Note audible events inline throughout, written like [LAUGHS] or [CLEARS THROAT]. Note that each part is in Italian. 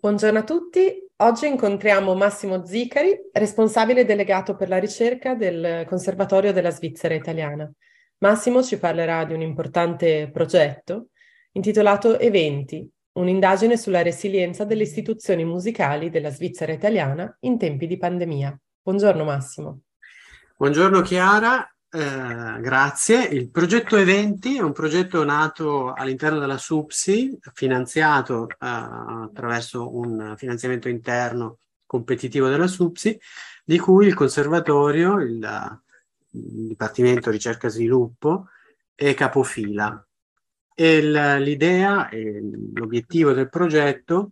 Buongiorno a tutti. Oggi incontriamo Massimo Zicari, responsabile delegato per la ricerca del Conservatorio della Svizzera Italiana. Massimo ci parlerà di un importante progetto intitolato Eventi, un'indagine sulla resilienza delle istituzioni musicali della Svizzera Italiana in tempi di pandemia. Buongiorno Massimo. Buongiorno Chiara, eh, grazie. Il progetto Eventi è un progetto nato all'interno della SUPSI, finanziato eh, attraverso un finanziamento interno competitivo della SUPSI, di cui il Conservatorio, il, il Dipartimento Ricerca e Sviluppo, è capofila. E l'idea e l'obiettivo del progetto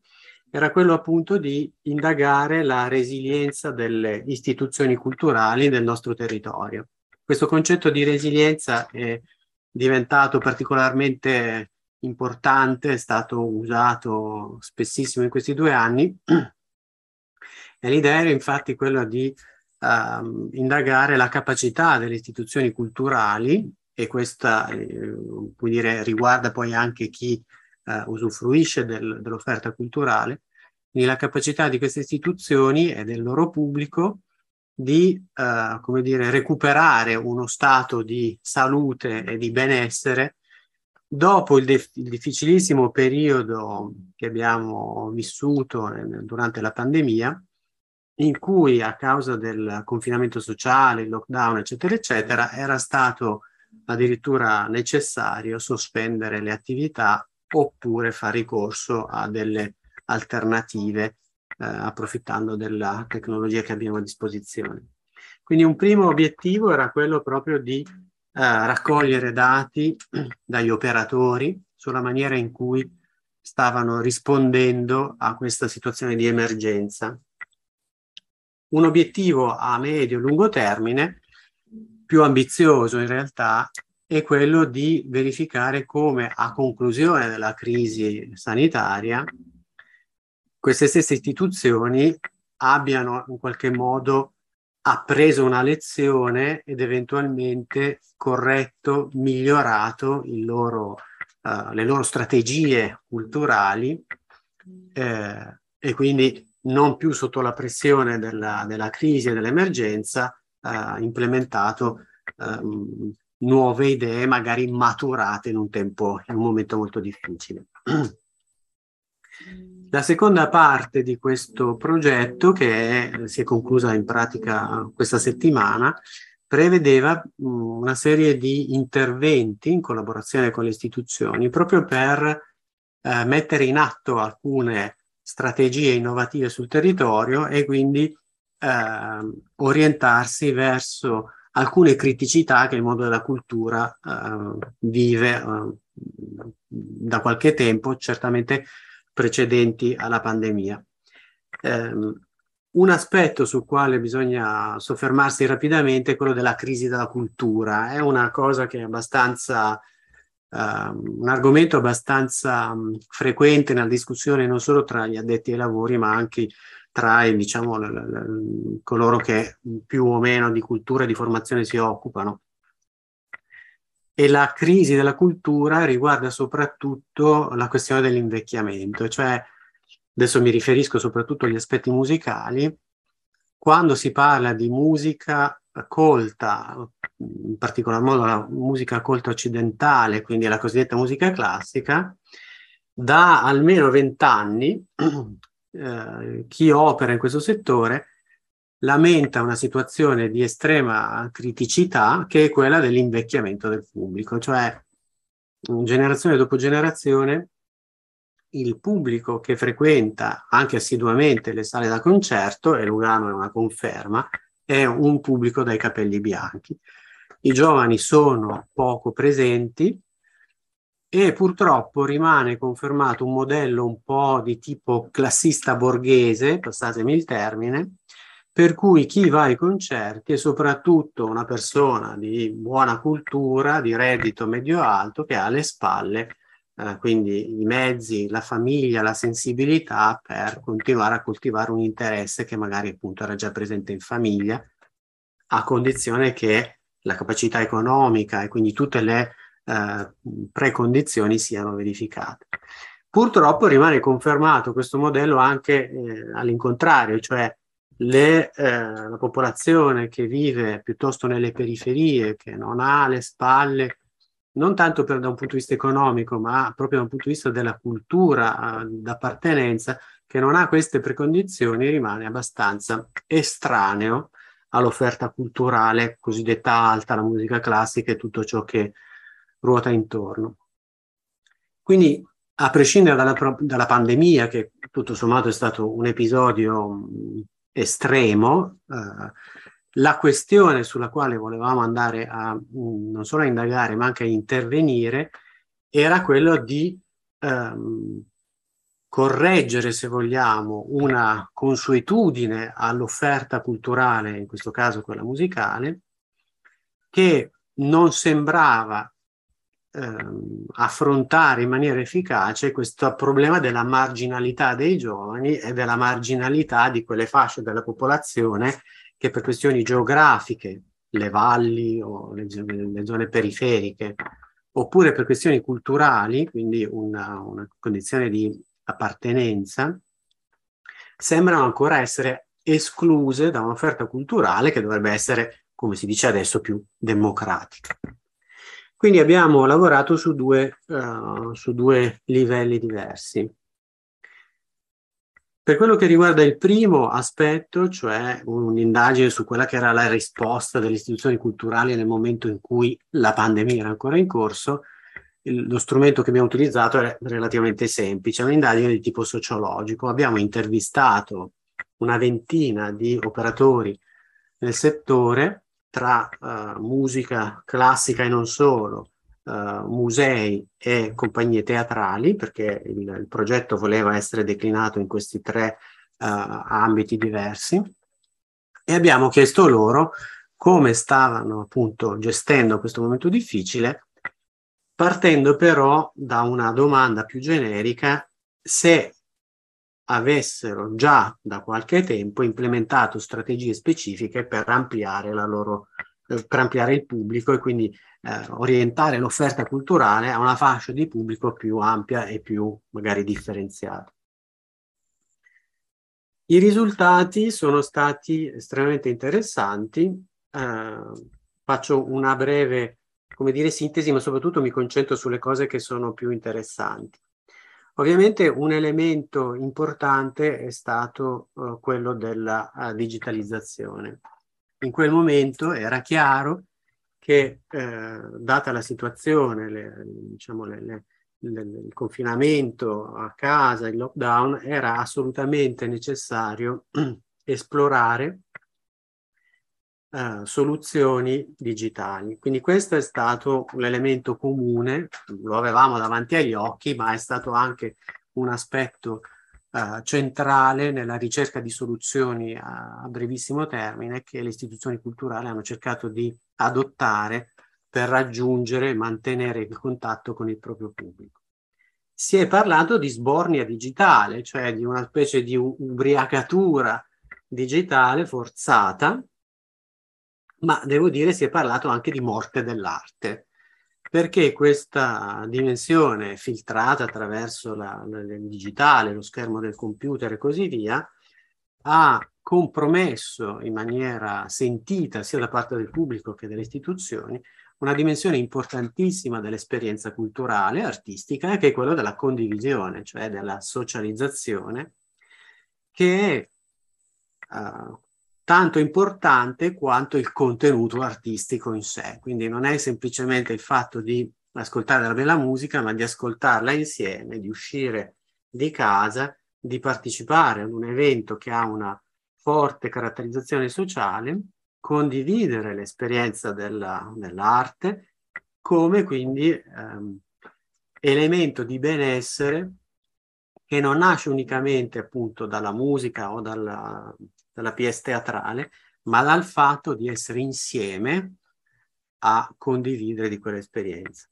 era quello appunto di indagare la resilienza delle istituzioni culturali del nostro territorio questo concetto di resilienza è diventato particolarmente importante, è stato usato spessissimo in questi due anni. E l'idea era infatti quella di uh, indagare la capacità delle istituzioni culturali e questa eh, dire, riguarda poi anche chi uh, usufruisce del, dell'offerta culturale, quindi la capacità di queste istituzioni e del loro pubblico di eh, come dire, recuperare uno stato di salute e di benessere dopo il, def- il difficilissimo periodo che abbiamo vissuto durante la pandemia, in cui a causa del confinamento sociale, il lockdown, eccetera, eccetera, era stato addirittura necessario sospendere le attività oppure fare ricorso a delle alternative. eh, approfittando della tecnologia che abbiamo a disposizione. Quindi un primo obiettivo era quello proprio di eh, raccogliere dati [CLEARS THROAT] dagli operatori sulla maniera in cui stavano rispondendo a questa situazione di emergenza. Un obiettivo a medio e lungo termine, più ambizioso in realtà, è quello di verificare come a conclusione della crisi sanitaria queste stesse istituzioni abbiano in qualche modo appreso una lezione ed eventualmente corretto, migliorato loro, uh, le loro strategie culturali eh, e quindi non più sotto la pressione della, della crisi e dell'emergenza, uh, implementato uh, nuove idee magari maturate in un tempo, in un momento molto difficile. [CLEARS THROAT] La seconda parte di questo progetto, che è, si è conclusa in pratica questa settimana, prevedeva una serie di interventi in collaborazione con le istituzioni proprio per eh, mettere in atto alcune strategie innovative sul territorio e quindi eh, orientarsi verso alcune criticità che il mondo della cultura eh, vive eh, da qualche tempo, certamente precedenti alla pandemia. Eh, un aspetto sul quale bisogna soffermarsi rapidamente è quello della crisi della cultura. È una cosa che è abbastanza, uh, un argomento abbastanza um, frequente nella discussione non solo tra gli addetti ai lavori, ma anche tra diciamo, l- l- coloro che più o meno di cultura e di formazione si occupano e la crisi della cultura riguarda soprattutto la questione dell'invecchiamento, cioè adesso mi riferisco soprattutto agli aspetti musicali, quando si parla di musica colta, in particolar modo la musica colta occidentale, quindi la cosiddetta musica classica, da almeno vent'anni [CLEARS THROAT] eh, chi opera in questo settore lamenta una situazione di estrema criticità che è quella dell'invecchiamento del pubblico, cioè generazione dopo generazione il pubblico che frequenta anche assiduamente le sale da concerto, e Lugano è una conferma, è un pubblico dai capelli bianchi. I giovani sono poco presenti e purtroppo rimane confermato un modello un po' di tipo classista borghese, passatemi il termine, per cui chi va ai concerti è soprattutto una persona di buona cultura, di reddito medio-alto, che ha alle spalle eh, quindi i mezzi, la famiglia, la sensibilità per continuare a coltivare un interesse che magari appunto era già presente in famiglia, a condizione che la capacità economica e quindi tutte le eh, precondizioni siano verificate. Purtroppo rimane confermato questo modello anche eh, all'incontrario, cioè le, eh, la popolazione che vive piuttosto nelle periferie, che non ha alle spalle, non tanto per, da un punto di vista economico, ma proprio da un punto di vista della cultura eh, d'appartenenza, che non ha queste precondizioni, rimane abbastanza estraneo all'offerta culturale cosiddetta alta, la musica classica e tutto ciò che ruota intorno. Quindi, a prescindere dalla, dalla pandemia, che tutto sommato è stato un episodio estremo, eh, la questione sulla quale volevamo andare a mm, non solo a indagare, ma anche a intervenire, era quello di ehm, correggere, se vogliamo, una consuetudine all'offerta culturale, in questo caso quella musicale, che non sembrava ehm, affrontare in maniera efficace questo problema della marginalità dei giovani e della marginalità di quelle fasce della popolazione che per questioni geografiche, le valli o le, le zone periferiche, oppure per questioni culturali, quindi una, una condizione di appartenenza, sembrano ancora essere escluse da un'offerta culturale che dovrebbe essere, come si dice adesso, più democratica. Quindi abbiamo lavorato su due, uh, su due livelli diversi. Per quello che riguarda il primo aspetto, cioè un'indagine su quella che era la risposta delle istituzioni culturali nel momento in cui la pandemia era ancora in corso, lo strumento che abbiamo utilizzato è relativamente semplice, è un'indagine di tipo sociologico. Abbiamo intervistato una ventina di operatori nel settore tra uh, musica classica e non solo, uh, musei e compagnie teatrali, perché il, il, progetto voleva essere declinato in questi tre uh, ambiti diversi, e abbiamo chiesto loro come stavano appunto gestendo questo momento difficile partendo però da una domanda più generica se avessero già da qualche tempo implementato strategie specifiche per ampliare, loro, eh, per ampliare il pubblico e quindi eh, orientare l'offerta culturale a una fascia di pubblico più ampia e più magari differenziata. I risultati sono stati estremamente interessanti. Eh, faccio una breve come dire, sintesi, ma soprattutto mi concentro sulle cose che sono più interessanti. Ovviamente un elemento importante è stato uh, quello della uh, digitalizzazione. In quel momento era chiaro che, eh, data la situazione, le, diciamo le, le, il confinamento a casa, il lockdown, era assolutamente necessario [CLEARS THROAT] esplorare uh, soluzioni digitali. Quindi questo è stato l'elemento comune, lo avevamo davanti agli occhi, ma è stato anche un aspetto uh, centrale nella ricerca di soluzioni a, a brevissimo termine che le istituzioni culturali hanno cercato di adottare per raggiungere e mantenere il contatto con il proprio pubblico. Si è parlato di sbornia digitale, cioè di una specie di ubriacatura digitale forzata ma devo dire si è parlato anche di morte dell'arte, perché questa dimensione filtrata attraverso la, la, il digitale, lo schermo del computer e così via, ha compromesso in maniera sentita sia da parte del pubblico che delle istituzioni una dimensione importantissima dell'esperienza culturale artistica che è quella della condivisione, cioè della socializzazione, che è uh, tanto importante quanto il contenuto artistico in sé. Quindi non è semplicemente il fatto di ascoltare la bella musica, ma di ascoltarla insieme, di uscire di casa, di partecipare ad un evento che ha una forte caratterizzazione sociale, condividere l'esperienza della, dell'arte come quindi ehm, elemento di benessere che non nasce unicamente appunto dalla musica o dalla, dalla pièce teatrale, ma dal fatto di essere insieme a condividere di quell'esperienza.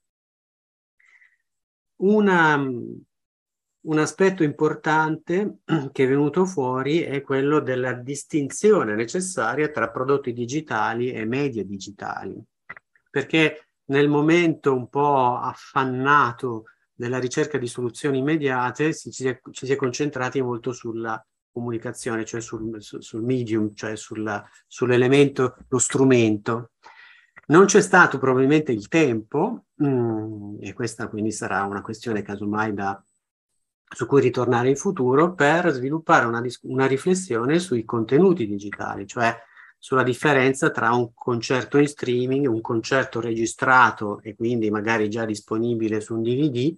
Una, un aspetto importante [CLEARS THROAT] che è venuto fuori è quello della distinzione necessaria tra prodotti digitali e media digitali, perché nel momento un po' affannato della ricerca di soluzioni immediate si, ci, è, ci si è concentrati molto sulla comunicazione, cioè sul, sul medium, cioè sulla, sull'elemento, lo strumento. Non c'è stato probabilmente il tempo, mh, mm, e questa quindi sarà una questione casomai da, su cui ritornare in futuro, per sviluppare una, una riflessione sui contenuti digitali, cioè sulla differenza tra un concerto in streaming, un concerto registrato e quindi magari già disponibile su un DVD,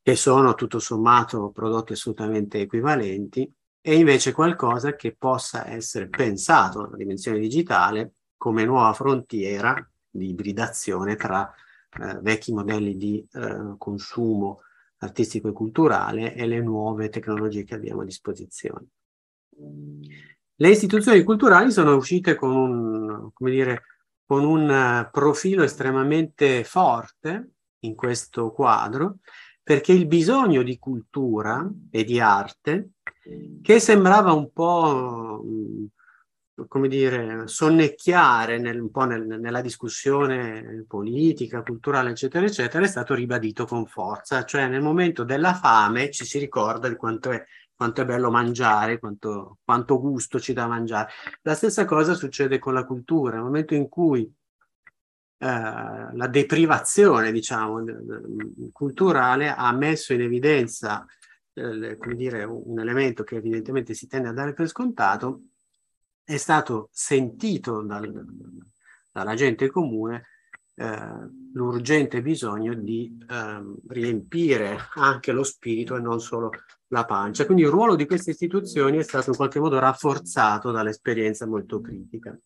che sono tutto sommato prodotti assolutamente equivalenti, e invece qualcosa che possa essere pensato nella dimensione digitale come nuova frontiera di ibridazione tra eh, vecchi modelli di eh, consumo artistico e culturale e le nuove tecnologie che abbiamo a disposizione. Le istituzioni culturali sono uscite con un, dire, con un uh, profilo estremamente forte in questo quadro, perché il bisogno di cultura e di arte, che sembrava un po', come dire, sonnecchiare nel, un po' nel, nella discussione politica, culturale, eccetera, eccetera, è stato ribadito con forza. Cioè nel momento della fame ci si ricorda di quanto è quanto è bello mangiare, quanto, quanto gusto ci dà mangiare. La stessa cosa succede con la cultura, nel momento in cui eh, la deprivazione, diciamo, culturale ha messo in evidenza, eh, come dire, un elemento che evidentemente si tende a dare per scontato, è stato sentito dal, dalla gente comune eh, l'urgente bisogno di eh, riempire anche lo spirito e non solo la pancia. Quindi il ruolo di queste istituzioni è stato in qualche modo rafforzato dall'esperienza molto critica.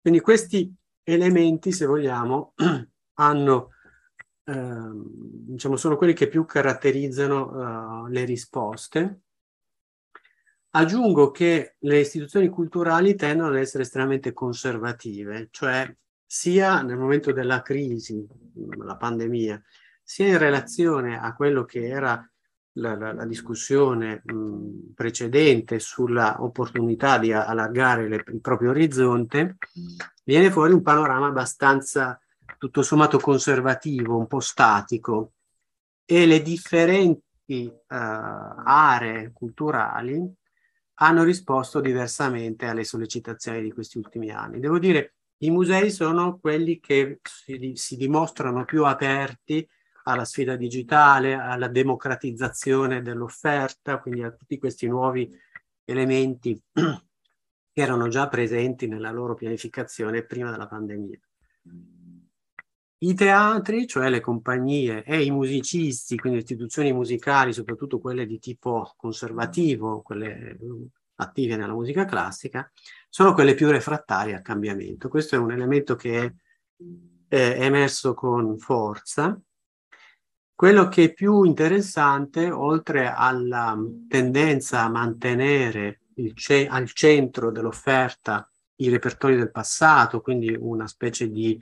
Quindi questi elementi, se vogliamo, [CLEARS THROAT] hanno, diciamo, sono quelli che più caratterizzano eh, le risposte. Aggiungo che le istituzioni culturali tendono ad essere estremamente conservative, cioè sia nel momento della crisi, la pandemia, sia in relazione a quello che era la, la, la discussione mh, precedente sulla opportunità di allargare le, il proprio orizzonte, viene fuori un panorama abbastanza tutto sommato conservativo, un po' statico e le differenti uh, aree culturali hanno risposto diversamente alle sollecitazioni di questi ultimi anni. Devo dire i musei sono quelli che si, si dimostrano più aperti alla sfida digitale, alla democratizzazione dell'offerta, quindi a tutti questi nuovi elementi [CLEARS THROAT] che erano già presenti nella loro pianificazione prima della pandemia. I teatri, cioè le compagnie e i musicisti, quindi le istituzioni musicali, soprattutto quelle di tipo conservativo, quelle attive nella musica classica, sono quelle più refrattarie al cambiamento. Questo è un elemento che è, emerso con forza. Quello che è più interessante, oltre alla tendenza a mantenere ce- al centro dell'offerta i repertori del passato, quindi una specie di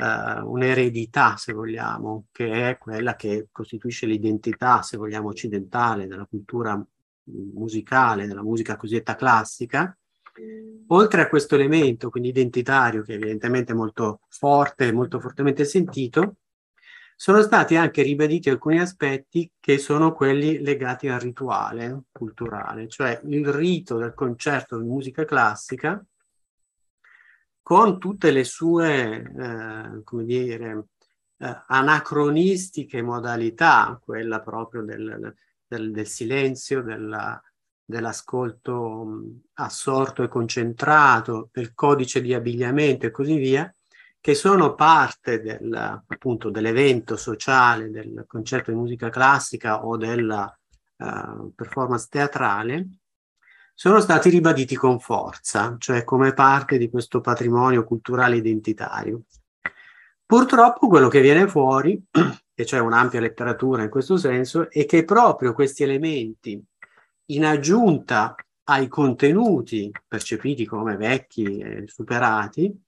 uh, un'eredità, se vogliamo, che è quella che costituisce l'identità, se vogliamo, occidentale della cultura musicale, della musica cosiddetta classica, oltre a questo elemento, quindi identitario, che evidentemente è molto forte, molto fortemente sentito, sono stati anche ribaditi alcuni aspetti che sono quelli legati al rituale culturale, cioè il rito del concerto di musica classica con tutte le sue, eh, come dire, eh, anacronistiche modalità, quella proprio del, del, del silenzio, della, dell'ascolto mm, assorto e concentrato, del codice di abbigliamento e così via, che sono parte del, appunto, dell'evento sociale, del concerto di musica classica o della uh, performance teatrale, sono stati ribaditi con forza, cioè come parte di questo patrimonio culturale identitario. Purtroppo quello che viene fuori che [CLEARS THROAT] c'è un'ampia letteratura in questo senso, e che proprio questi elementi, in aggiunta ai contenuti percepiti come vecchi e superati,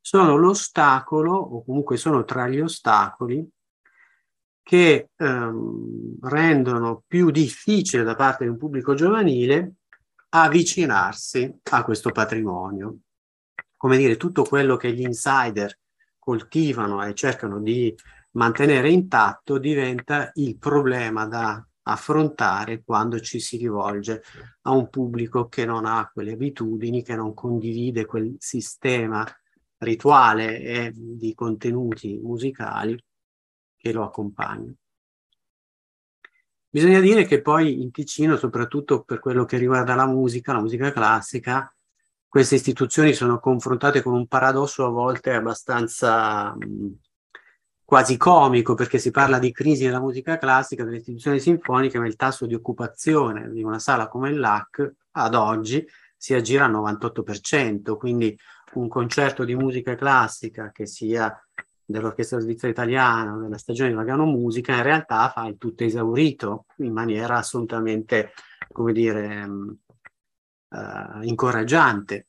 sono l'ostacolo, o comunque sono tra gli ostacoli, che ehm, rendono più difficile da parte di un pubblico giovanile avvicinarsi a questo patrimonio. Come dire, tutto quello che gli insider coltivano e cercano di mantenere intatto diventa il problema da affrontare quando ci si rivolge a un pubblico che non ha quelle abitudini, che non condivide quel sistema rituale e di contenuti musicali che lo accompagnano. Bisogna dire che poi in Ticino, soprattutto per quello che riguarda la musica, la musica classica, queste istituzioni sono confrontate con un paradosso a volte abbastanza mh, quasi comico, perché si parla di crisi della musica classica, delle istituzioni sinfoniche, ma il tasso di occupazione di una sala come il LAC ad oggi si aggira al 98%, quindi un concerto di musica classica che sia dell'Orchestra Svizzera Italiana della stagione di Vagano Musica, in realtà fa il tutto esaurito in maniera assolutamente, come dire, uh, incoraggiante.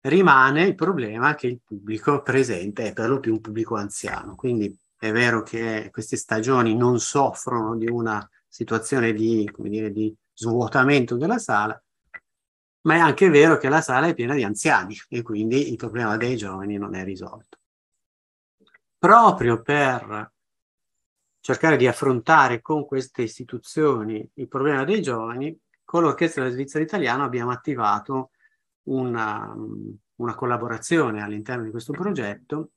Rimane il problema che il pubblico presente è per lo più un pubblico anziano, quindi è vero che queste stagioni non soffrono di una situazione di, come dire, di svuotamento della sala, ma è anche vero che la sala è piena di anziani e quindi il problema dei giovani non è risolto proprio per cercare di affrontare con queste istituzioni il problema dei giovani, con l'Orchestra della Svizzera Italiana abbiamo attivato una, una collaborazione all'interno di questo progetto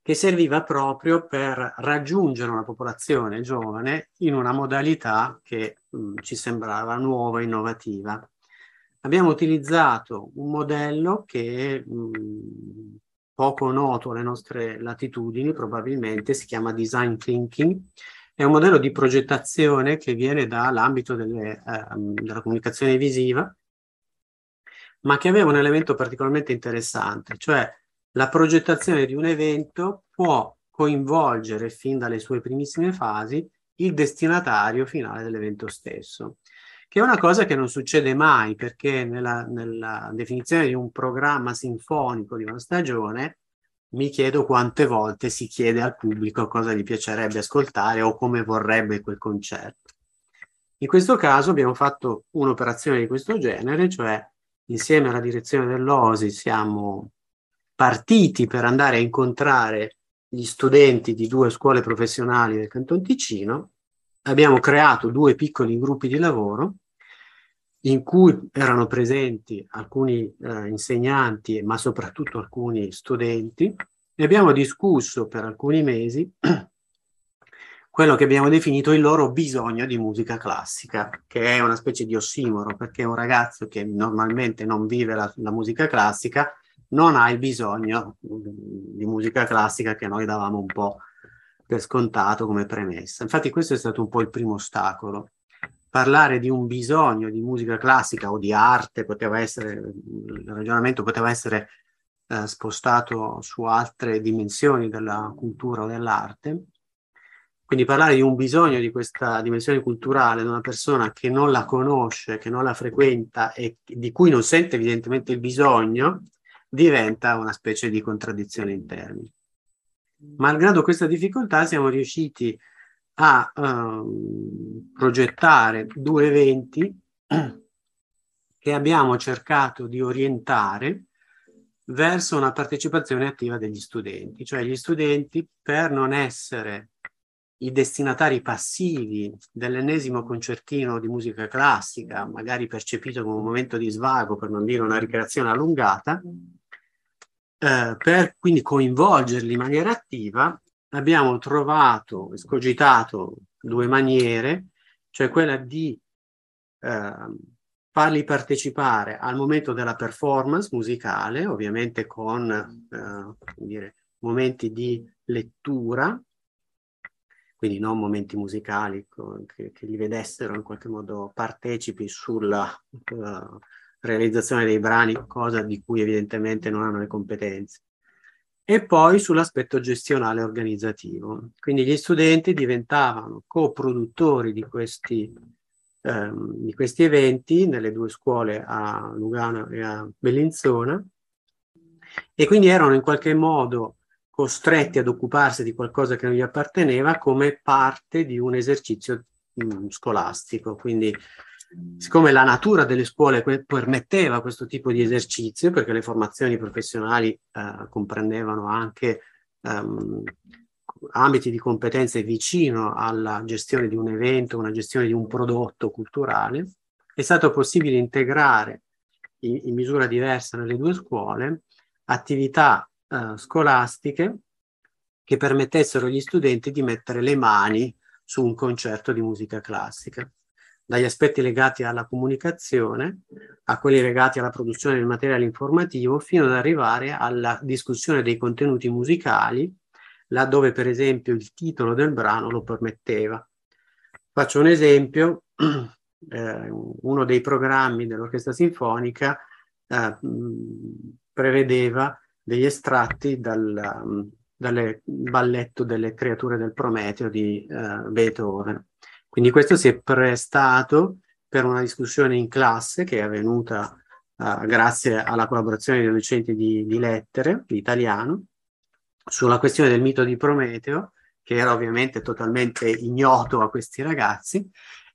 che serviva proprio per raggiungere una popolazione giovane in una modalità che mh, ci sembrava nuova e innovativa. Abbiamo utilizzato un modello che mh, poco noto alle nostre latitudini, probabilmente si chiama design thinking. È un modello di progettazione che viene dall'ambito delle, eh, della comunicazione visiva, ma che aveva un elemento particolarmente interessante, cioè la progettazione di un evento può coinvolgere fin dalle sue primissime fasi il destinatario finale dell'evento stesso che è una cosa che non succede mai perché nella, nella definizione di un programma sinfonico di una stagione mi chiedo quante volte si chiede al pubblico cosa gli piacerebbe ascoltare o come vorrebbe quel concerto. In questo caso abbiamo fatto un'operazione di questo genere, cioè insieme alla direzione dell'OSI siamo partiti per andare a incontrare gli studenti di due scuole professionali del Canton Ticino, abbiamo creato due piccoli gruppi di lavoro in cui erano presenti alcuni eh, insegnanti, ma soprattutto alcuni studenti, e abbiamo discusso per alcuni mesi [CLEARS THROAT] quello che abbiamo definito il loro bisogno di musica classica, che è una specie di ossimoro, perché un ragazzo che normalmente non vive la, la musica classica non ha il bisogno di musica classica che noi davamo un po' per scontato come premessa. Infatti questo è stato un po' il primo ostacolo parlare di un bisogno di musica classica o di arte, poteva essere, il ragionamento poteva essere eh, spostato su altre dimensioni della cultura o dell'arte. Quindi parlare di un bisogno di questa dimensione culturale di una persona che non la conosce, che non la frequenta e di cui non sente evidentemente il bisogno, diventa una specie di contraddizione in termini. Malgrado questa difficoltà siamo riusciti a um, progettare due eventi [CLEARS THROAT] che abbiamo cercato di orientare verso una partecipazione attiva degli studenti, cioè gli studenti per non essere i destinatari passivi dell'ennesimo concertino di musica classica, magari percepito come un momento di svago, per non dire una ricreazione allungata, eh, per quindi coinvolgerli in maniera attiva abbiamo trovato, escogitato due maniere, cioè quella di eh, farli partecipare al momento della performance musicale, ovviamente con eh, dire, momenti di lettura, quindi non momenti musicali che, che, li vedessero in qualche modo partecipi sulla uh, realizzazione dei brani, cosa di cui evidentemente non hanno le competenze e poi sull'aspetto gestionale organizzativo. Quindi gli studenti diventavano coproduttori di questi, ehm, di questi eventi nelle due scuole a Lugano e a Bellinzona e quindi erano in qualche modo costretti ad occuparsi di qualcosa che non gli apparteneva come parte di un esercizio mh, scolastico. Quindi siccome la natura delle scuole permetteva questo tipo di esercizio, perché le formazioni professionali eh, comprendevano anche um, ambiti di competenze vicino alla gestione di un evento, una gestione di un prodotto culturale, è stato possibile integrare in, in misura diversa nelle due scuole attività eh, scolastiche che permettessero agli studenti di mettere le mani su un concerto di musica classica, dagli aspetti legati alla comunicazione a quelli legati alla produzione del materiale informativo, fino ad arrivare alla discussione dei contenuti musicali, laddove per esempio il titolo del brano lo permetteva. Faccio un esempio, [CLEARS THROAT] eh, uno dei programmi dell'orchestra sinfonica eh, prevedeva degli estratti dal, dal balletto delle creature del Prometeo di eh, Beethoven. Quindi questo si è prestato per una discussione in classe che è avvenuta eh, grazie alla collaborazione dei docenti di, di lettere, di italiano, sulla questione del mito di Prometeo, che era ovviamente totalmente ignoto a questi ragazzi,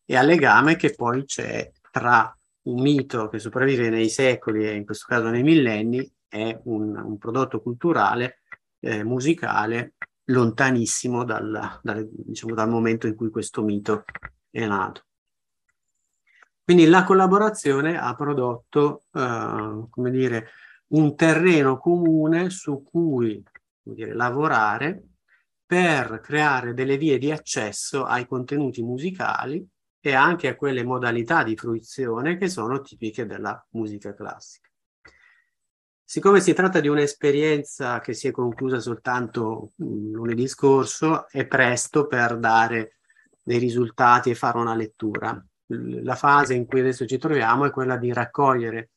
e al legame che poi c'è tra un mito che sopravvive nei secoli e in questo caso nei millenni e un, un prodotto culturale, eh, musicale, lontanissimo dal, dal, diciamo, dal momento in cui questo mito è nato. Quindi la collaborazione ha prodotto, eh, come dire, un terreno comune su cui dire, lavorare per creare delle vie di accesso ai contenuti musicali e anche a quelle modalità di fruizione che sono tipiche della musica classica. Siccome si tratta di un'esperienza che si è conclusa soltanto mm, lunedì scorso, è presto per dare dei risultati e fare una lettura. La fase in cui adesso ci troviamo è quella di raccogliere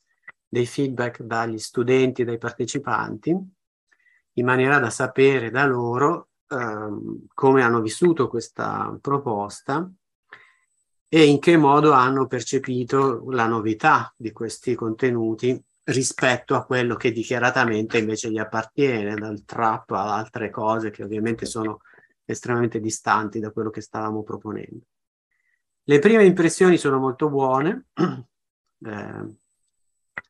dei feedback dagli studenti e dai partecipanti, in maniera da sapere da loro eh, come hanno vissuto questa proposta e in che modo hanno percepito la novità di questi contenuti rispetto a quello che dichiaratamente invece gli appartiene, dal trap a altre cose che ovviamente sono estremamente distanti da quello che stavamo proponendo. Le prime impressioni sono molto buone, [CLEARS THROAT] eh,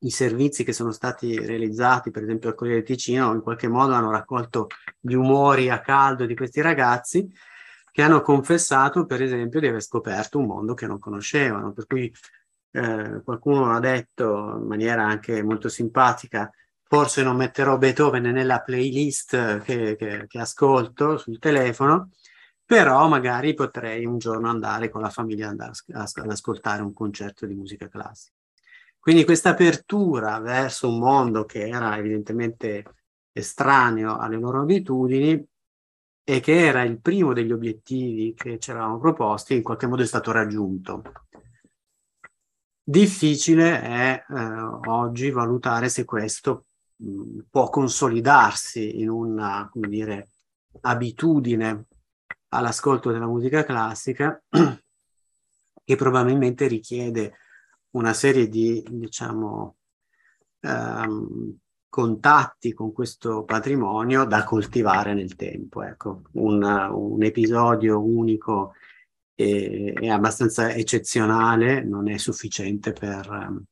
i servizi che sono stati realizzati, per esempio al Corriere Ticino, in qualche modo hanno raccolto gli umori a caldo di questi ragazzi che hanno confessato, per esempio, di aver scoperto un mondo che non conoscevano, per cui eh, qualcuno ha detto in maniera anche molto simpatica, forse non metterò Beethoven nella playlist che, che, che ascolto sul telefono, però magari potrei un giorno andare con la famiglia andare ad ascoltare un concerto di musica classica. Quindi questa apertura verso un mondo che era evidentemente estraneo alle loro abitudini e che era il primo degli obiettivi che ci eravamo proposti, in qualche modo è stato raggiunto. Difficile è eh, oggi valutare se questo mm, può consolidarsi in una, come dire, abitudine all'ascolto della musica classica [CLEARS THROAT] che probabilmente richiede una serie di, diciamo, ehm, contatti con questo patrimonio da coltivare nel tempo. Ecco, un, un episodio unico e, e, abbastanza eccezionale non è sufficiente per,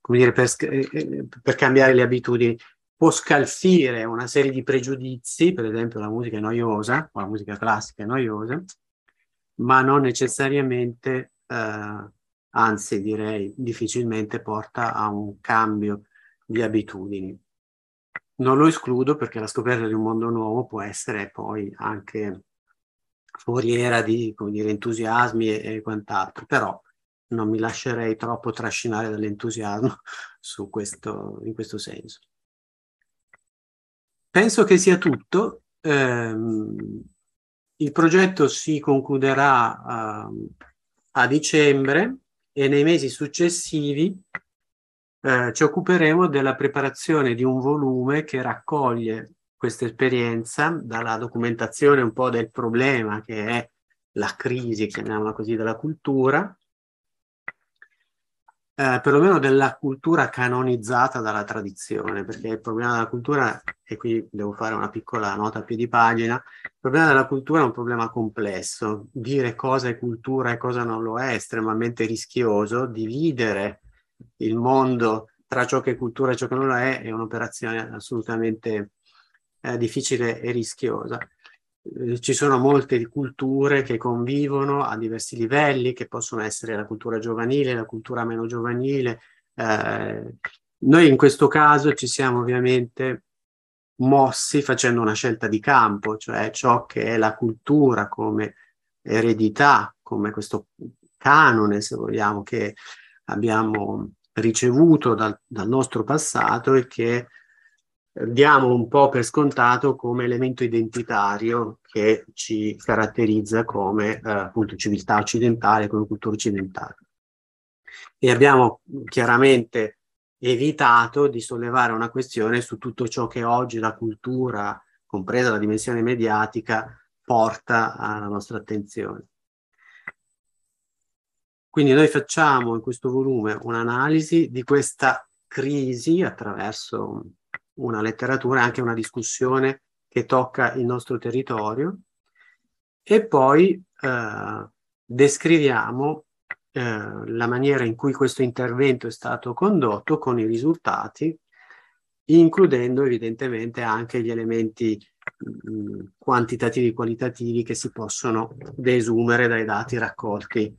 come dire, per, eh, eh, per cambiare le abitudini. Può scalfire una serie di pregiudizi, per esempio la musica è noiosa, o la musica classica è noiosa, ma non necessariamente, eh, anzi direi difficilmente porta a un cambio di abitudini. Non lo escludo perché la scoperta di un mondo nuovo può essere poi anche foriera di dire, entusiasmi e, e quant'altro, però non mi lascerei troppo trascinare dall'entusiasmo [LAUGHS] questo, in questo senso. Penso che sia tutto. Eh, il progetto si concluderà uh, a dicembre e nei mesi successivi eh, ci occuperemo della preparazione di un volume che raccoglie questa esperienza dalla documentazione un po' del problema che è la crisi, chiamiamola così, della cultura, eh, perlomeno della cultura canonizzata dalla tradizione, perché il problema della cultura, e qui devo fare una piccola nota a piedi pagina, il problema della cultura è un problema complesso, dire cosa è cultura e cosa non lo è è estremamente rischioso, dividere il mondo tra ciò che è cultura e ciò che non lo è è un'operazione assolutamente eh, difficile e rischiosa. eh, ci sono molte culture che convivono a diversi livelli, che possono essere la cultura giovanile, la cultura meno giovanile. Eh, noi in questo caso ci siamo ovviamente mossi facendo una scelta di campo, cioè ciò che è la cultura come eredità, come questo canone, se vogliamo, che abbiamo ricevuto dal, dal nostro passato e che diamo un po' per scontato come elemento identitario che ci caratterizza come eh, appunto civiltà occidentale, come cultura occidentale. E abbiamo chiaramente evitato di sollevare una questione su tutto ciò che oggi la cultura, compresa la dimensione mediatica, porta alla nostra attenzione. Quindi noi facciamo in questo volume un'analisi di questa crisi attraverso una letteratura anche una discussione che tocca il nostro territorio. E poi eh, descriviamo eh, la maniera in cui questo intervento è stato condotto con i risultati, includendo evidentemente anche gli elementi mh, mm, quantitativi e qualitativi che si possono desumere dai dati raccolti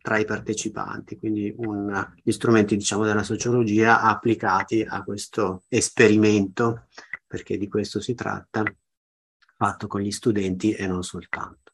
tra i partecipanti, quindi un, gli strumenti diciamo, della sociologia applicati a questo esperimento, perché di questo si tratta, fatto con gli studenti e non soltanto.